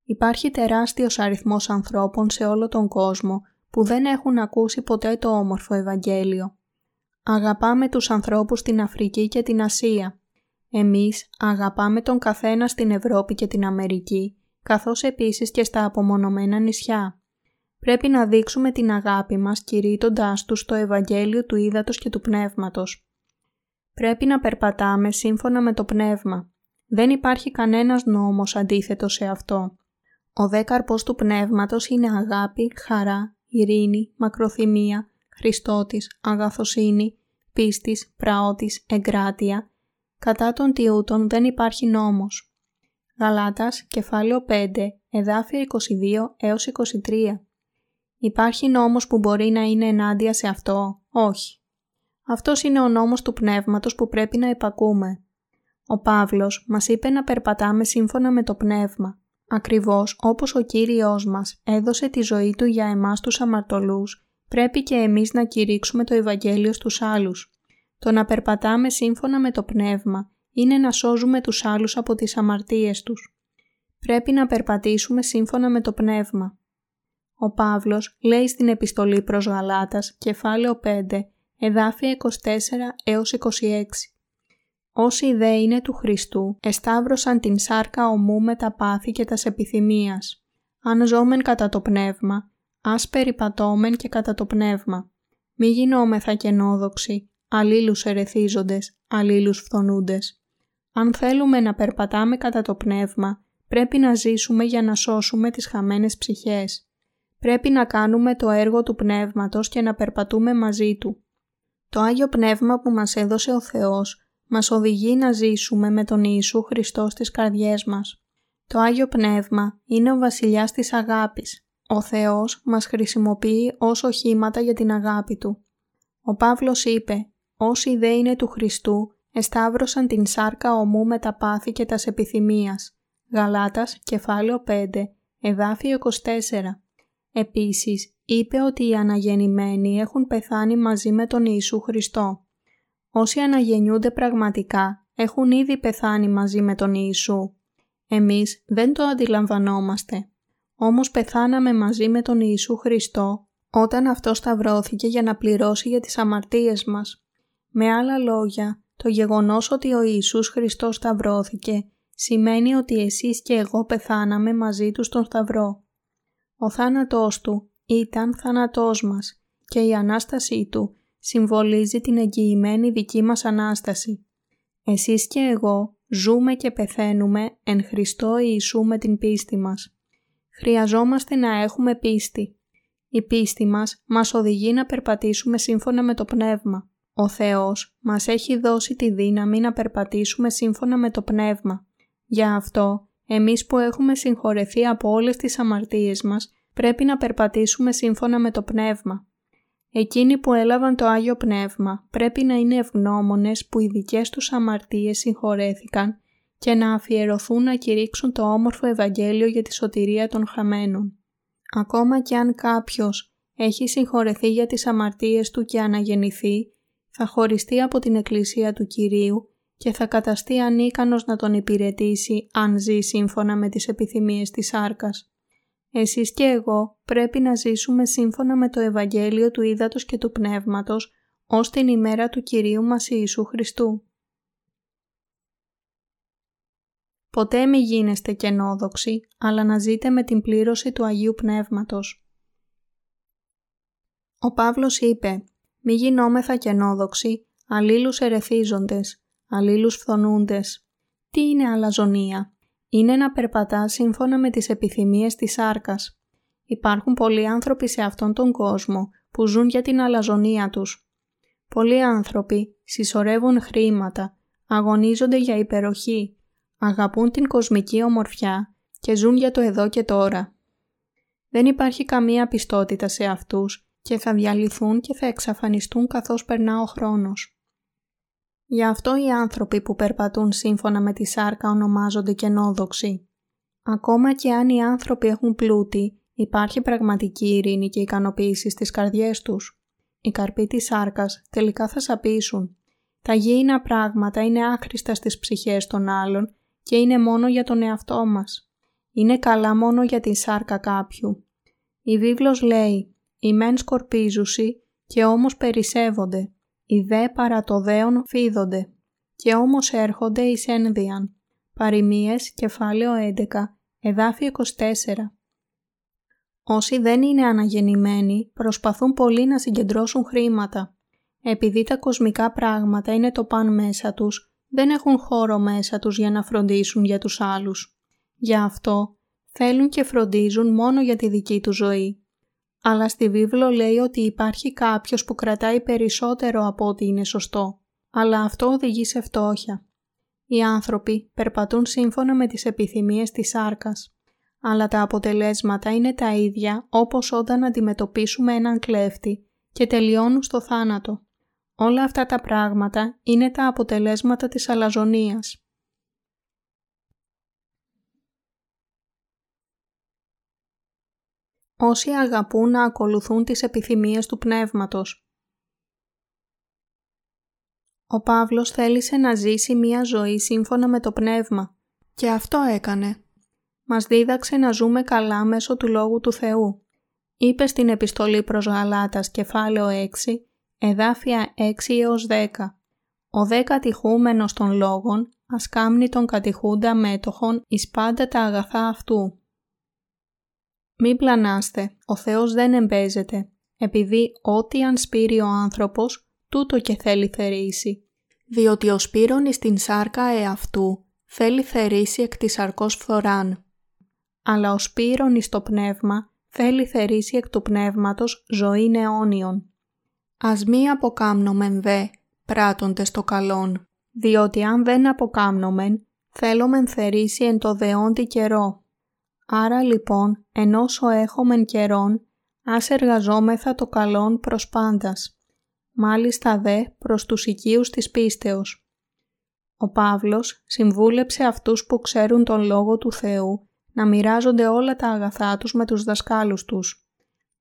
Υπάρχει τεράστιος αριθμός ανθρώπων σε όλο τον κόσμο που δεν έχουν ακούσει ποτέ το όμορφο Ευαγγέλιο. Αγαπάμε τους ανθρώπους στην Αφρική και την Ασία. Εμείς αγαπάμε τον καθένα στην Ευρώπη και την Αμερική, καθώς επίσης και στα απομονωμένα νησιά. Πρέπει να δείξουμε την αγάπη μας κηρύττοντάς τους το Ευαγγέλιο του Ήδατος και του Πνεύματος. Πρέπει να περπατάμε σύμφωνα με το Πνεύμα. Δεν υπάρχει κανένας νόμος αντίθετος σε αυτό. Ο δε καρπός του Πνεύματος είναι αγάπη, χαρά, ειρήνη, μακροθυμία, Χριστότης, αγαθοσύνη, πίστης, πραότης, εγκράτεια. Κατά των τιούτων δεν υπάρχει νόμος. Γαλάτας, κεφάλαιο 5, εδάφια 22 έως 23. Υπάρχει νόμος που μπορεί να είναι ενάντια σε αυτό; Όχι. Αυτός είναι ο νόμος του πνεύματος που πρέπει να υπακούμε. Ο Παύλος μας είπε να περπατάμε σύμφωνα με το πνεύμα, ακριβώς όπως ο Κύριος μας έδωσε τη ζωή Του για εμάς τους αμαρτωλούς, πρέπει και εμείς να κηρύξουμε το Ευαγγέλιο στους άλλους. Το να περπατάμε σύμφωνα με το πνεύμα είναι να σώζουμε τους άλλους από τις αμαρτίες τους. Πρέπει να περπατήσουμε σύμφωνα με το πνεύμα. Ο Παύλος λέει στην επιστολή προς Γαλάτας, κεφάλαιο 5, εδάφια 24 έως 26. Όσοι δε είναι του Χριστού, εσταύρωσαν την σάρκα ομού με τα πάθη και τας επιθυμίας. Αν ζώμεν κατά το πνεύμα, ας περιπατώμεν και κατά το πνεύμα. Μη γινόμεθα κενόδοξοι, αλλήλους ερεθίζοντες, αλλήλους φθονούντες. Αν θέλουμε να περπατάμε κατά το πνεύμα, πρέπει να ζήσουμε για να σώσουμε τις χαμένες ψυχές. Πρέπει να κάνουμε το έργο του Πνεύματος και να περπατούμε μαζί Του. Το Άγιο Πνεύμα που μας έδωσε ο Θεός μας οδηγεί να ζήσουμε με τον Ιησού Χριστό στις καρδιές μας. Το Άγιο Πνεύμα είναι ο βασιλιάς της αγάπης. Ο Θεός μας χρησιμοποιεί ως οχήματα για την αγάπη Του. Ο Παύλος είπε «Όσοι δε είναι του Χριστού, εσταύρωσαν την σάρκα ομού με τα πάθη και τας επιθυμίας». Γαλάτας, κεφάλαιο 5, εδάφιο 24. Επίσης, είπε ότι οι αναγεννημένοι έχουν πεθάνει μαζί με τον Ιησού Χριστό. Όσοι αναγεννιούνται πραγματικά έχουν ήδη πεθάνει μαζί με τον Ιησού. Εμείς δεν το αντιλαμβανόμαστε. Όμως πεθάναμε μαζί με τον Ιησού Χριστό όταν αυτό σταυρώθηκε για να πληρώσει για τις αμαρτίες μας. Με άλλα λόγια, το γεγονός ότι ο Ιησούς Χριστός σταυρώθηκε σημαίνει ότι εσείς και εγώ πεθάναμε μαζί του στον σταυρό. Ο θάνατός του ήταν θάνατός μας και η Ανάστασή του συμβολίζει την εγγυημένη δική μας Ανάσταση. Εσείς και εγώ ζούμε και πεθαίνουμε εν Χριστώ Ιησού με την πίστη μας. Χρειαζόμαστε να έχουμε πίστη. Η πίστη μας μας οδηγεί να περπατήσουμε σύμφωνα με το Πνεύμα. Ο Θεός μας έχει δώσει τη δύναμη να περπατήσουμε σύμφωνα με το Πνεύμα. Για αυτό, εμείς που έχουμε συγχωρεθεί από όλες τις αμαρτίες μας, πρέπει να περπατήσουμε σύμφωνα με το Πνεύμα. Εκείνοι που έλαβαν το Άγιο Πνεύμα πρέπει να είναι ευγνώμονες που οι δικές τους αμαρτίες συγχωρέθηκαν και να αφιερωθούν να κηρύξουν το όμορφο Ευαγγέλιο για τη σωτηρία των χαμένων. Ακόμα και αν κάποιος έχει συγχωρεθεί για τις αμαρτίες του και αναγεννηθεί, θα χωριστεί από την Εκκλησία του Κυρίου και θα καταστεί ανίκανος να τον υπηρετήσει αν ζει σύμφωνα με τις επιθυμίες της σάρκας. Εσείς και εγώ πρέπει να ζήσουμε σύμφωνα με το Ευαγγέλιο του Ήδατος και του Πνεύματος ως την ημέρα του Κυρίου μας Ιησού Χριστού. Ποτέ μη γίνεστε κενόδοξοι, αλλά να ζείτε με την πλήρωση του Αγίου Πνεύματος. Ο Παύλος είπε «Μη γινόμεθα κενόδοξοι, αλλήλους ερεθίζοντες, αλλήλους φθονούντες». Τι είναι αλαζονία; Είναι να περπατάς σύμφωνα με τις επιθυμίες της σάρκας. Υπάρχουν πολλοί άνθρωποι σε αυτόν τον κόσμο που ζουν για την αλαζονία τους. Πολλοί άνθρωποι συσσωρεύουν χρήματα, αγωνίζονται για υπεροχή, αγαπούν την κοσμική ομορφιά και ζουν για το εδώ και τώρα. Δεν υπάρχει καμία πιστότητα σε αυτούς και θα διαλυθούν και θα εξαφανιστούν καθώς περνά ο χρόνος. Γι' αυτό οι άνθρωποι που περπατούν σύμφωνα με τη σάρκα ονομάζονται κενόδοξοι. Ακόμα και αν οι άνθρωποι έχουν πλούτη, υπάρχει πραγματική ειρήνη και ικανοποίηση στις καρδιές τους. Οι καρποί της σάρκας τελικά θα σαπίσουν. Τα γήινα πράγματα είναι άχρηστα στις ψυχές των άλλων και είναι μόνο για τον εαυτό μας. Είναι καλά μόνο για τη σάρκα κάποιου. Η βίβλος λέει «Οι μεν σκορπίζουσι και όμως περισσεύονται, οι δε παρά το δέον φίδονται, και όμως έρχονται εις ένδιαν. Παριμίες, κεφάλαιο 11, εδάφιο 24. Όσοι δεν είναι αναγεννημένοι προσπαθούν πολύ να συγκεντρώσουν χρήματα. Επειδή τα κοσμικά πράγματα είναι το παν μέσα τους, δεν έχουν χώρο μέσα τους για να φροντίσουν για τους άλλους. Γι' αυτό θέλουν και φροντίζουν μόνο για τη δική τους ζωή αλλά στη βίβλο λέει ότι υπάρχει κάποιος που κρατάει περισσότερο από ό,τι είναι σωστό, αλλά αυτό οδηγεί σε φτώχεια. Οι άνθρωποι περπατούν σύμφωνα με τις επιθυμίες της σάρκας. αλλά τα αποτελέσματα είναι τα ίδια όπως όταν αντιμετωπίσουμε έναν κλέφτη και τελειώνουν στο θάνατο. Όλα αυτά τα πράγματα είναι τα αποτελέσματα της αλαζονίας. Όσοι αγαπούν να ακολουθούν τις επιθυμίες του πνεύματος. Ο Παύλος θέλησε να ζήσει μία ζωή σύμφωνα με το πνεύμα και αυτό έκανε. Μας δίδαξε να ζούμε καλά μέσω του Λόγου του Θεού. Είπε στην επιστολή προς Γαλάτας κεφάλαιο 6 εδάφια 6 έως 10. Ο δε κατηχούμενος των λόγων, ας κάμνει τον κατηχούντα μέτοχον εις πάντα τα αγαθά αυτού. Μη πλανάστε, ο Θεός δεν εμπέζεται, επειδή ό,τι αν σπείρει ο άνθρωπος, τούτο και θέλει θερήσει. Διότι ο σπύρον εις την σάρκα εαυτού, θέλει θερήσει εκ της σαρκός φθοράν. Αλλά ο σπύρον εις το πνεύμα, θέλει θερήσει εκ του πνεύματος ζωήν αιώνιον. Ας μη αποκάμνομεν δε, πράττοντες το καλόν, διότι αν δεν αποκάμνομεν, θέλομεν θερήσει εν το δεόντι καιρό. Άρα λοιπόν, ενώσο έχομεν καιρόν, ας εργαζόμεθα το καλόν προς πάντας. Μάλιστα δε προς τους οικείους της πίστεως. Ο Παύλος συμβούλεψε αυτούς που ξέρουν τον Λόγο του Θεού να μοιράζονται όλα τα αγαθά τους με τους δασκάλους τους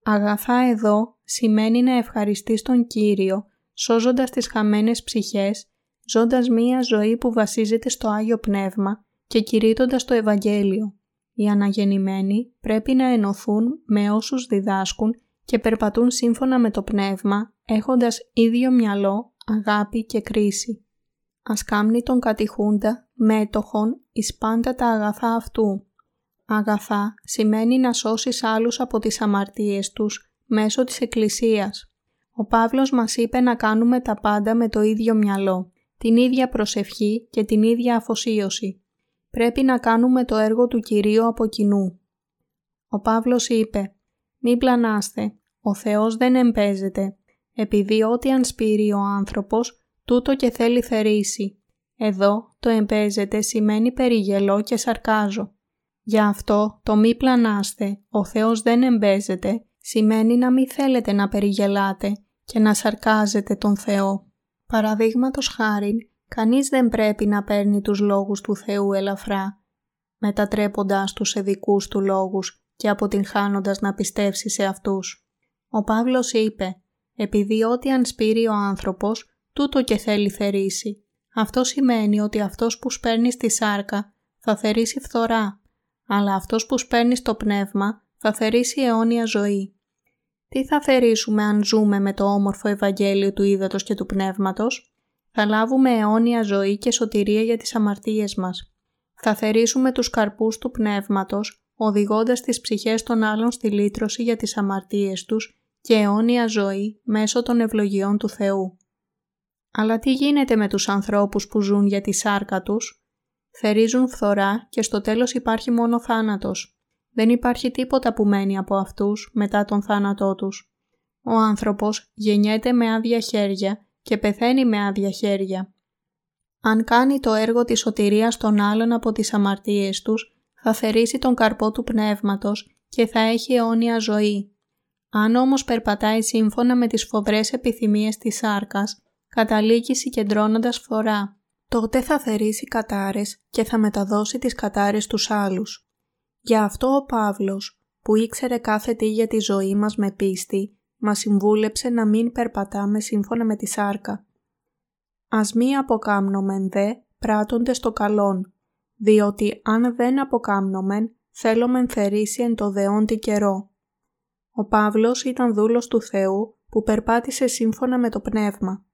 Αγαθά εδώ σημαίνει να ευχαριστείς τον Κύριο, σώζοντας τις χαμένες ψυχές, ζώντας μία ζωή που βασίζεται στο Άγιο Πνεύμα και κηρύττοντας το Ευαγγέλιο. Οι αναγεννημένοι πρέπει να ενωθούν με όσους διδάσκουν και περπατούν σύμφωνα με το Πνεύμα, έχοντας ίδιο μυαλό, αγάπη και κρίση. Ας κάμνει τον κατηχούντα, μέτοχον, εις πάντα τα αγαθά αυτού, Αγαθά σημαίνει να σώσεις άλλους από τις αμαρτίες τους μέσω της Εκκλησίας. Ο Παύλος μας είπε να κάνουμε τα πάντα με το ίδιο μυαλό, την ίδια προσευχή και την ίδια αφοσίωση. Πρέπει να κάνουμε το έργο του Κυρίου από κοινού. Ο Παύλος είπε «Μην πλανάστε, ο Θεός δεν εμπέζεται, επειδή ό,τι αν σπείρει ο άνθρωπος, τούτο και θέλει θερήσει. Εδώ το εμπέζεται σημαίνει περιγελώ και σαρκάζω. Γι' αυτό το μη πλανάστε, ο Θεός δεν εμπέζεται, σημαίνει να μην θέλετε να περιγελάτε και να σαρκάζετε τον Θεό. Παραδείγματος χάρη, κανείς δεν πρέπει να παίρνει τους λόγους του Θεού ελαφρά, μετατρέποντάς τους σε δικούς του λόγους και αποτυγχάνοντας να πιστεύσει σε αυτούς. Ο Παύλος είπε «Επειδή ό,τι αν σπείρει ο άνθρωπος, τούτο και θέλει θερήσει». Αυτό σημαίνει ότι αυτός που σπέρνει στη σάρκα θα θερήσει φθορά αλλά αυτός που σπέρνει στο πνεύμα θα θερήσει αιώνια ζωή. Τι θα θερήσουμε αν ζούμε με το όμορφο Ευαγγέλιο του Ήδατος και του Πνεύματος; Θα λάβουμε αιώνια ζωή και σωτηρία για τις αμαρτίες μας. Θα θερήσουμε τους καρπούς του Πνεύματος, οδηγώντας τις ψυχές των άλλων στη λύτρωση για τις αμαρτίες τους και αιώνια ζωή μέσω των ευλογιών του Θεού. Αλλά τι γίνεται με τους ανθρώπους που ζουν για τη σάρκα τους; θερίζουν φθορά και στο τέλος υπάρχει μόνο θάνατος. Δεν υπάρχει τίποτα που μένει από αυτούς μετά τον θάνατό τους. Ο άνθρωπος γεννιέται με άδεια χέρια και πεθαίνει με άδεια χέρια. Αν κάνει το έργο της σωτηρίας των άλλων από τις αμαρτίες τους, θα θερήσει τον καρπό του πνεύματος και θα έχει αιώνια ζωή. Αν όμως περπατάει σύμφωνα με τις φοβρές επιθυμίες της σάρκας, καταλήγει συγκεντρώνοντας φθορά τότε θα θερήσει κατάρες και θα μεταδώσει τις κατάρες τους άλλους. Γι' αυτό ο Παύλος, που ήξερε κάθε τι για τη ζωή μας με πίστη, μας συμβούλεψε να μην περπατάμε σύμφωνα με τη σάρκα. Ας μη αποκάμνομεν δε πράττονται στο καλόν, διότι αν δεν αποκάμνομεν θέλομεν θερήσει εν το δεόντι καιρό. Ο Παύλος ήταν δούλος του Θεού που περπάτησε σύμφωνα με το πνεύμα.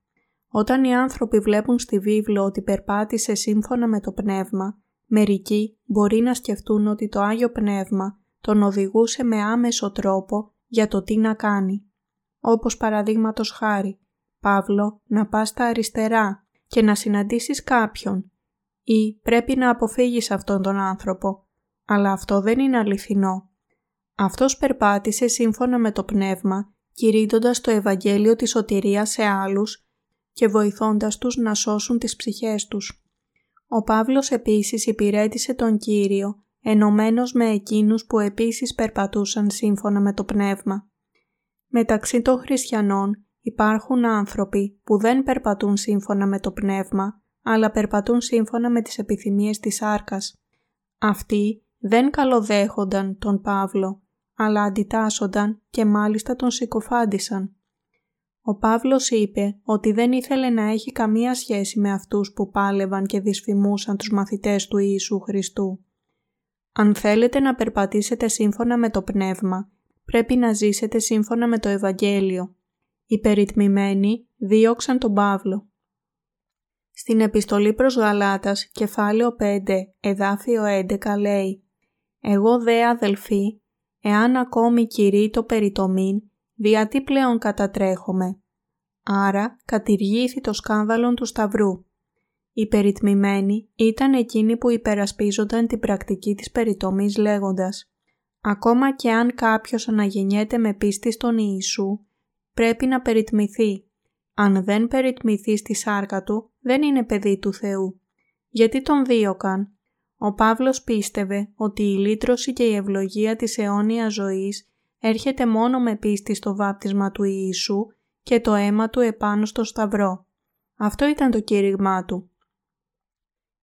Όταν οι άνθρωποι βλέπουν στη βίβλο ότι περπάτησε σύμφωνα με το πνεύμα, μερικοί μπορεί να σκεφτούν ότι το Άγιο Πνεύμα τον οδηγούσε με άμεσο τρόπο για το τι να κάνει. Όπως παραδείγματος χάρη, Παύλο, να πας στα αριστερά και να συναντήσεις κάποιον ή πρέπει να αποφύγεις αυτόν τον άνθρωπο, αλλά αυτό δεν είναι αληθινό. Αυτός περπάτησε σύμφωνα με το πνεύμα, κηρύττοντας το Ευαγγέλιο της σωτηρίας σε άλλους και βοηθώντας τους να σώσουν τις ψυχές τους. Ο Παύλος επίσης υπηρέτησε τον Κύριο ενωμένος με εκείνους που επίσης περπατούσαν σύμφωνα με το πνεύμα. Μεταξύ των χριστιανών υπάρχουν άνθρωποι που δεν περπατούν σύμφωνα με το πνεύμα, αλλά περπατούν σύμφωνα με τις επιθυμίες της άρκας. Αυτοί δεν καλοδέχονταν τον Παύλο, αλλά αντιτάσσονταν και μάλιστα τον συκοφάντησαν. Ο Παύλος είπε ότι δεν ήθελε να έχει καμία σχέση με αυτούς που πάλευαν και δυσφημούσαν τους μαθητές του Ιησού Χριστού. Αν θέλετε να περπατήσετε σύμφωνα με το Πνεύμα, πρέπει να ζήσετε σύμφωνα με το Ευαγγέλιο. Οι περιτμημένοι δίωξαν τον Παύλο. Στην επιστολή προς Γαλάτας, κεφάλαιο 5, εδάφιο 11 λέει «Εγώ δε αδελφοί, εάν ακόμη κηρύ το περιτομήν, δια τι πλέον κατατρέχομαι. Άρα κατηργήθη το σκάνδαλον του Σταυρού. Οι περιτμημένοι ήταν εκείνοι που υπερασπίζονταν την πρακτική της περιτομής λέγοντας «Ακόμα και αν κάποιος αναγεννιέται με πίστη στον Ιησού, πρέπει να περιτμηθεί. Αν δεν περιτμηθεί στη σάρκα του, δεν είναι παιδί του Θεού. Γιατί τον δίωκαν; Ο Παύλος πίστευε ότι η λύτρωση και η ευλογία της αιώνιας ζωής έρχεται μόνο με πίστη στο βάπτισμα του Ιησού και το αίμα του επάνω στο σταυρό. Αυτό ήταν το κήρυγμά του.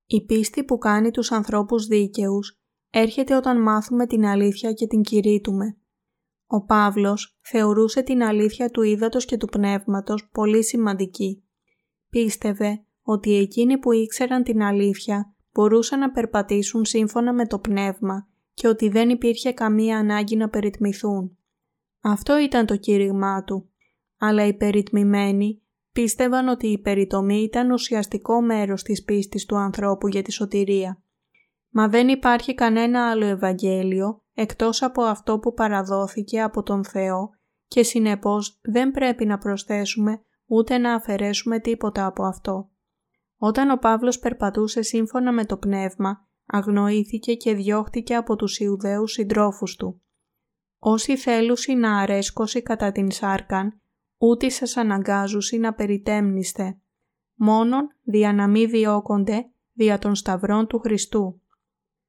Η πίστη που κάνει τους ανθρώπους δίκαιους έρχεται όταν μάθουμε την αλήθεια και την κηρύττουμε. Ο Παύλος θεωρούσε την αλήθεια του ύδατος και του πνεύματος πολύ σημαντική. Πίστευε ότι εκείνοι που ήξεραν την αλήθεια μπορούσαν να περπατήσουν σύμφωνα με το πνεύμα και ότι δεν υπήρχε καμία ανάγκη να περιτμηθούν. Αυτό ήταν το κήρυγμά του. Αλλά οι περιτμημένοι πίστευαν ότι η περιτομή ήταν ουσιαστικό μέρος της πίστης του ανθρώπου για τη σωτηρία. Μα δεν υπάρχει κανένα άλλο Ευαγγέλιο εκτός από αυτό που παραδόθηκε από τον Θεό και συνεπώς δεν πρέπει να προσθέσουμε ούτε να αφαιρέσουμε τίποτα από αυτό. Όταν ο Παύλος περπατούσε σύμφωνα με το πνεύμα, αγνοήθηκε και διώχτηκε από τους Ιουδαίους συντρόφους του. Όσοι θέλουσι να αρέσκωση κατά την σάρκαν, ούτε σας αναγκάζουσι να περιτέμνηστε, μόνον δια να μη διώκονται δια των σταυρών του Χριστού.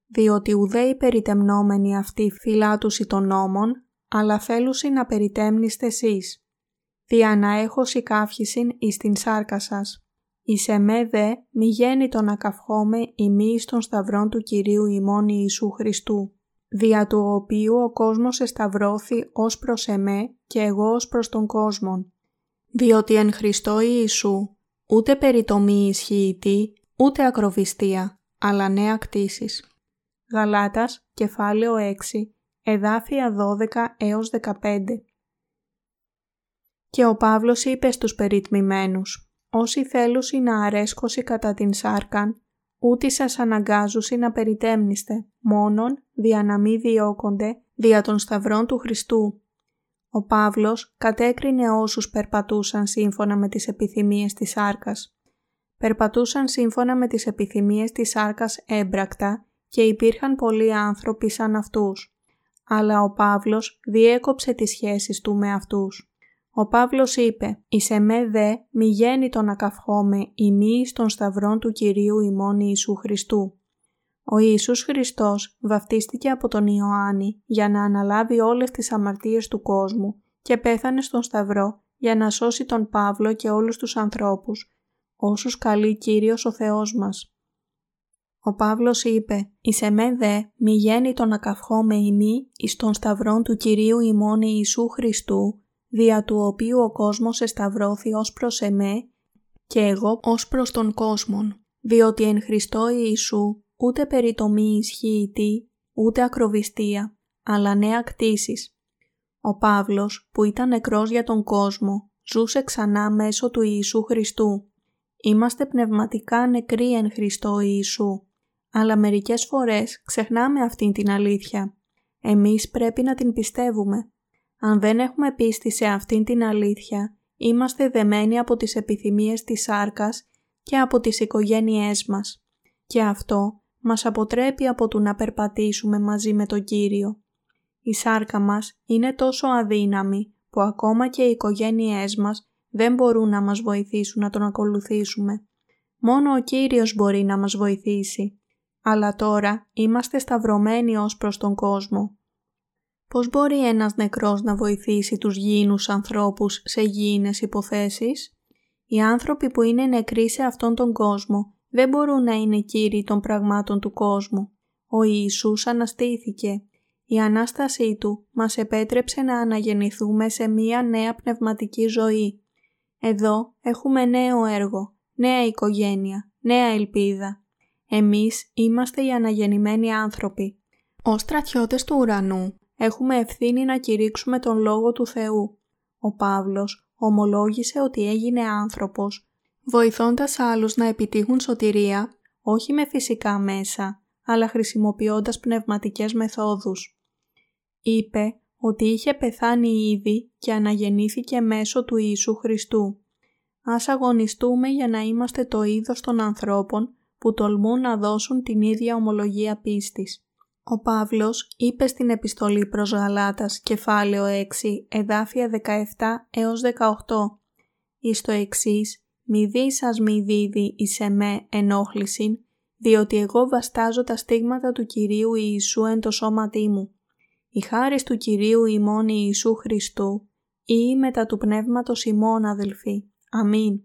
Διότι ουδέοι περιτεμνόμενοι αυτοί φυλάτουσι των νόμων, αλλά θέλουσι να περιτέμνηστε εσείς. Δια να έχω σηκάφησιν εις την σάρκα σας. Εις εμέ δε μη γέννη το να καυχόμαι ημί των σταυρών του Κυρίου ημών Ιησού Χριστού, δια του οποίου ο κόσμος εσταυρώθη ως προς εμέ και εγώ ως προς τον κόσμον. Διότι εν Χριστώ Ιησού ούτε περιτομή ισχύητη, ούτε ακροβιστία, αλλά νέα κτήσεις. Γαλάτας, κεφάλαιο 6, εδάφια 12 έως 15. Και ο Παύλος είπε στους περιτμημένους όσοι θέλουσι να αρέσκωση κατά την σάρκαν, ούτε σας αναγκάζουσι να περιτέμνηστε, μόνον δια να μη διώκονται δια των σταυρών του Χριστού. Ο Παύλος κατέκρινε όσους περπατούσαν σύμφωνα με τις επιθυμίες της σάρκας. Περπατούσαν σύμφωνα με τις επιθυμίες της σάρκας έμπρακτα και υπήρχαν πολλοί άνθρωποι σαν αυτούς. Αλλά ο Παύλος διέκοψε τις σχέσεις του με αυτούς. Ο Παύλος είπε «Εις εμέ δε μη γέννη το να καυχόμαι ημί των σταυρών του Κυρίου ημών Ιησού Χριστού». Ο Ιησούς Χριστός βαφτίστηκε από τον Ιωάννη για να αναλάβει όλες τις αμαρτίες του κόσμου και πέθανε στον Σταυρό για να σώσει τον Παύλο και όλους τους ανθρώπους, όσους καλεί Κύριος ο Θεός μας. Ο Παύλος είπε «Εις εμέ δε μη γέννη το να καυχόμαι ημί εις των σταυρών του Κυρίου ημών Ιησού Χριστού δια του οποίου ο κόσμος εσταυρώθη ως προς εμέ και εγώ ως προς τον κόσμον, διότι εν Χριστώ Ιησού ούτε περιτομή ισχύητη, ούτε ακροβιστία, αλλά νέα κτήσεις. Ο Παύλος, που ήταν νεκρός για τον κόσμο, ζούσε ξανά μέσω του Ιησού Χριστού. Είμαστε πνευματικά νεκροί εν Χριστώ Ιησού, αλλά μερικές φορές ξεχνάμε αυτήν την αλήθεια. Εμείς πρέπει να την πιστεύουμε. Αν δεν έχουμε πίστη σε αυτήν την αλήθεια, είμαστε δεμένοι από τις επιθυμίες της σάρκας και από τις οικογένειές μας. Και αυτό μας αποτρέπει από το να περπατήσουμε μαζί με τον Κύριο. Η σάρκα μας είναι τόσο αδύναμη που ακόμα και οι οικογένειές μας δεν μπορούν να μας βοηθήσουν να τον ακολουθήσουμε. Μόνο ο Κύριος μπορεί να μας βοηθήσει. Αλλά τώρα είμαστε σταυρωμένοι ως προς τον κόσμο. Πώς μπορεί ένας νεκρός να βοηθήσει τους γήινους ανθρώπους σε γήινες υποθέσεις; Οι άνθρωποι που είναι νεκροί σε αυτόν τον κόσμο δεν μπορούν να είναι κύριοι των πραγμάτων του κόσμου. Ο Ιησούς αναστήθηκε. Η Ανάστασή Του μας επέτρεψε να αναγεννηθούμε σε μία νέα πνευματική ζωή. Εδώ έχουμε νέο έργο, νέα οικογένεια, νέα ελπίδα. Εμείς είμαστε οι αναγεννημένοι άνθρωποι. Ως στρατιώτες του ουρανού έχουμε ευθύνη να κηρύξουμε τον Λόγο του Θεού. Ο Παύλος ομολόγησε ότι έγινε άνθρωπος, βοηθώντας άλλους να επιτύχουν σωτηρία όχι με φυσικά μέσα, αλλά χρησιμοποιώντας πνευματικές μεθόδους. Είπε ότι είχε πεθάνει ήδη και αναγεννήθηκε μέσω του Ιησού Χριστού. Ας αγωνιστούμε για να είμαστε το είδος των ανθρώπων που τολμούν να δώσουν την ίδια ομολογία πίστης. Ο Παύλος είπε στην επιστολή προς Γαλάτας κεφάλαιο 6 εδάφια 17 έως 18 εις το εξής «Μη δεις σας μη δίδει εις εμέ ενόχλησιν, διότι εγώ βαστάζω τα στίγματα του Κυρίου Ιησού εν το σώματί μου. Η χάρις του Κυρίου ημών Ιησού Χριστού ή μετά του Πνεύματος ημών αδελφοί. Αμήν.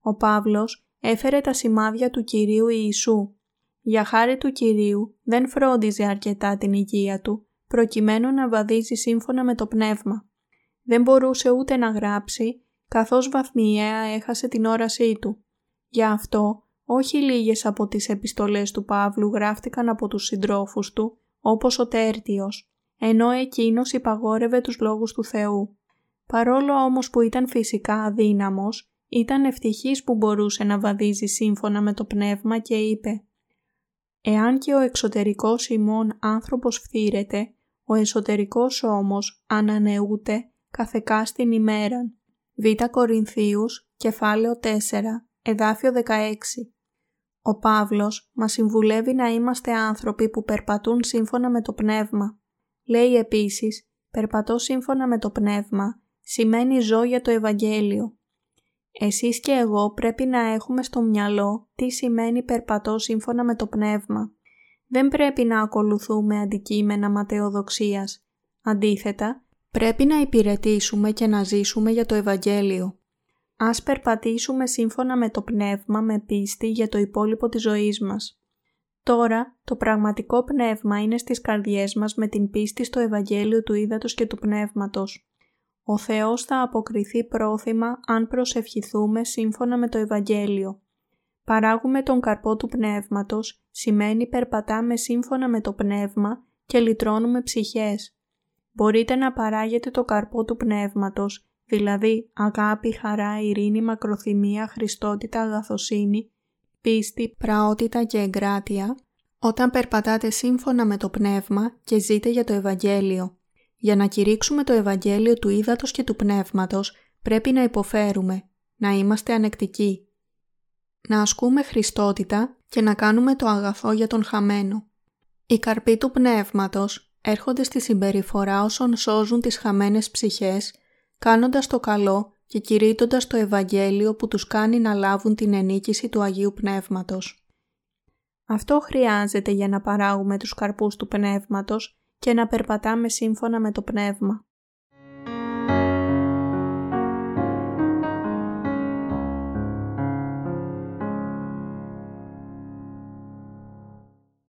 Ο Παύλος έφερε τα σημάδια του Κυρίου Ιησού. Για χάρη του Κυρίου δεν φρόντιζε αρκετά την υγεία του, προκειμένου να βαδίζει σύμφωνα με το πνεύμα. Δεν μπορούσε ούτε να γράψει, καθώς βαθμιαία έχασε την όρασή του. Γι' αυτό, όχι λίγες από τις επιστολές του Παύλου γράφτηκαν από τους συντρόφους του, όπως ο Τέρτιος, ενώ εκείνος υπαγόρευε τους λόγους του Θεού. Παρόλο όμως που ήταν φυσικά αδύναμος, ήταν ευτυχής που μπορούσε να βαδίζει σύμφωνα με το πνεύμα και είπε «Εάν και ο εξωτερικός ημών άνθρωπος φθήρεται, ο εσωτερικός όμως ανανεούται καθεκά στην ημέραν». Β. Κορινθίους, κεφάλαιο 4, εδάφιο 16. Ο Παύλος μας συμβουλεύει να είμαστε άνθρωποι που περπατούν σύμφωνα με το πνεύμα. Λέει επίσης, περπατώ σύμφωνα με το πνεύμα, σημαίνει ζω για το Ευαγγέλιο. Εσείς και εγώ πρέπει να έχουμε στο μυαλό τι σημαίνει περπατώ σύμφωνα με το πνεύμα. Δεν πρέπει να ακολουθούμε αντικείμενα ματαιοδοξίας. Αντίθετα, πρέπει να υπηρετήσουμε και να ζήσουμε για το Ευαγγέλιο. Ας περπατήσουμε σύμφωνα με το πνεύμα με πίστη για το υπόλοιπο της ζωής μας. Τώρα, το πραγματικό πνεύμα είναι στις καρδιές μας με την πίστη στο Ευαγγέλιο του Ήδατος και του Πνεύματος. Ο Θεός θα αποκριθεί πρόθυμα αν προσευχηθούμε σύμφωνα με το Ευαγγέλιο. Παράγουμε τον καρπό του Πνεύματος σημαίνει περπατάμε σύμφωνα με το Πνεύμα και λυτρώνουμε ψυχές. Μπορείτε να παράγετε το καρπό του Πνεύματος, δηλαδή αγάπη, χαρά, ειρήνη, μακροθυμία, χριστότητα, αγαθοσύνη, πίστη, πραότητα και εγκράτεια, όταν περπατάτε σύμφωνα με το Πνεύμα και ζείτε για το Ευαγγέλιο. Για να κηρύξουμε το Ευαγγέλιο του Ήδατος και του Πνεύματος πρέπει να υποφέρουμε, να είμαστε ανεκτικοί, να ασκούμε χριστότητα και να κάνουμε το αγαθό για τον χαμένο. Οι καρποί του Πνεύματος έρχονται στη συμπεριφορά όσων σώζουν τις χαμένες ψυχές, κάνοντας το καλό και κηρύττοντας το Ευαγγέλιο που τους κάνει να λάβουν την ενίκηση του Αγίου Πνεύματος. Αυτό χρειάζεται για να παράγουμε τους καρπούς του Πνεύματος και να περπατάμε σύμφωνα με το Πνεύμα.